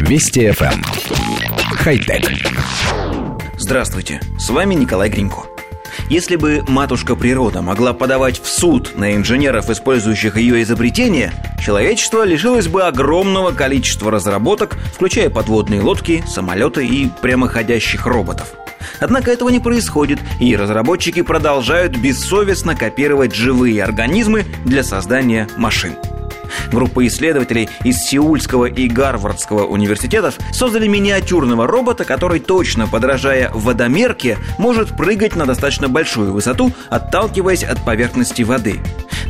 Вести FM. Эм. Хай-тек. Здравствуйте, с вами Николай Гринько. Если бы матушка природа могла подавать в суд на инженеров, использующих ее изобретения, человечество лишилось бы огромного количества разработок, включая подводные лодки, самолеты и прямоходящих роботов. Однако этого не происходит, и разработчики продолжают бессовестно копировать живые организмы для создания машин – Группа исследователей из Сеульского и Гарвардского университетов создали миниатюрного робота, который, точно подражая водомерке, может прыгать на достаточно большую высоту, отталкиваясь от поверхности воды.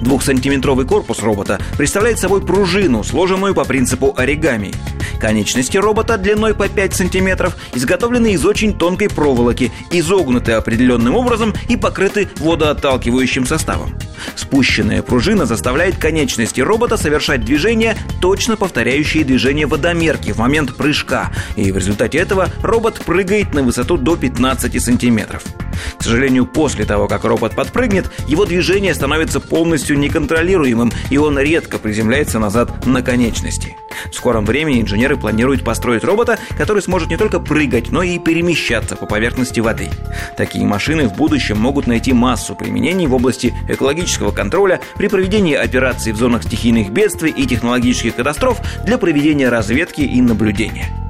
Двухсантиметровый корпус робота представляет собой пружину, сложенную по принципу оригами. Конечности робота длиной по 5 сантиметров изготовлены из очень тонкой проволоки, изогнуты определенным образом и покрыты водоотталкивающим составом. Спущенная пружина заставляет конечности робота совершать движения, точно повторяющие движение водомерки в момент прыжка, и в результате этого робот прыгает на высоту до 15 сантиметров. К сожалению, после того, как робот подпрыгнет, его движение становится полностью неконтролируемым, и он редко приземляется назад на конечности. В скором времени инженеры планируют построить робота, который сможет не только прыгать, но и перемещаться по поверхности воды. Такие машины в будущем могут найти массу применений в области экологического контроля при проведении операций в зонах стихийных бедствий и технологических катастроф для проведения разведки и наблюдения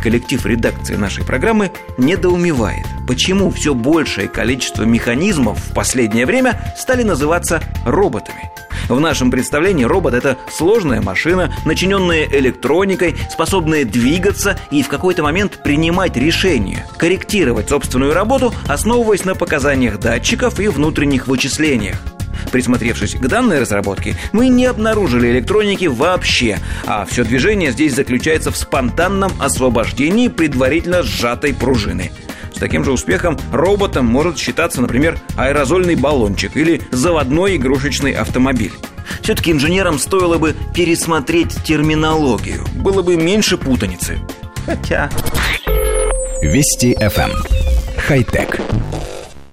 коллектив редакции нашей программы недоумевает, почему все большее количество механизмов в последнее время стали называться роботами. В нашем представлении робот – это сложная машина, начиненная электроникой, способная двигаться и в какой-то момент принимать решения, корректировать собственную работу, основываясь на показаниях датчиков и внутренних вычислениях. Присмотревшись к данной разработке, мы не обнаружили электроники вообще, а все движение здесь заключается в спонтанном освобождении предварительно сжатой пружины. С таким же успехом роботом может считаться, например, аэрозольный баллончик или заводной игрушечный автомобиль. Все-таки инженерам стоило бы пересмотреть терминологию. Было бы меньше путаницы. Хотя... Вести FM. Эм. Хай-тек.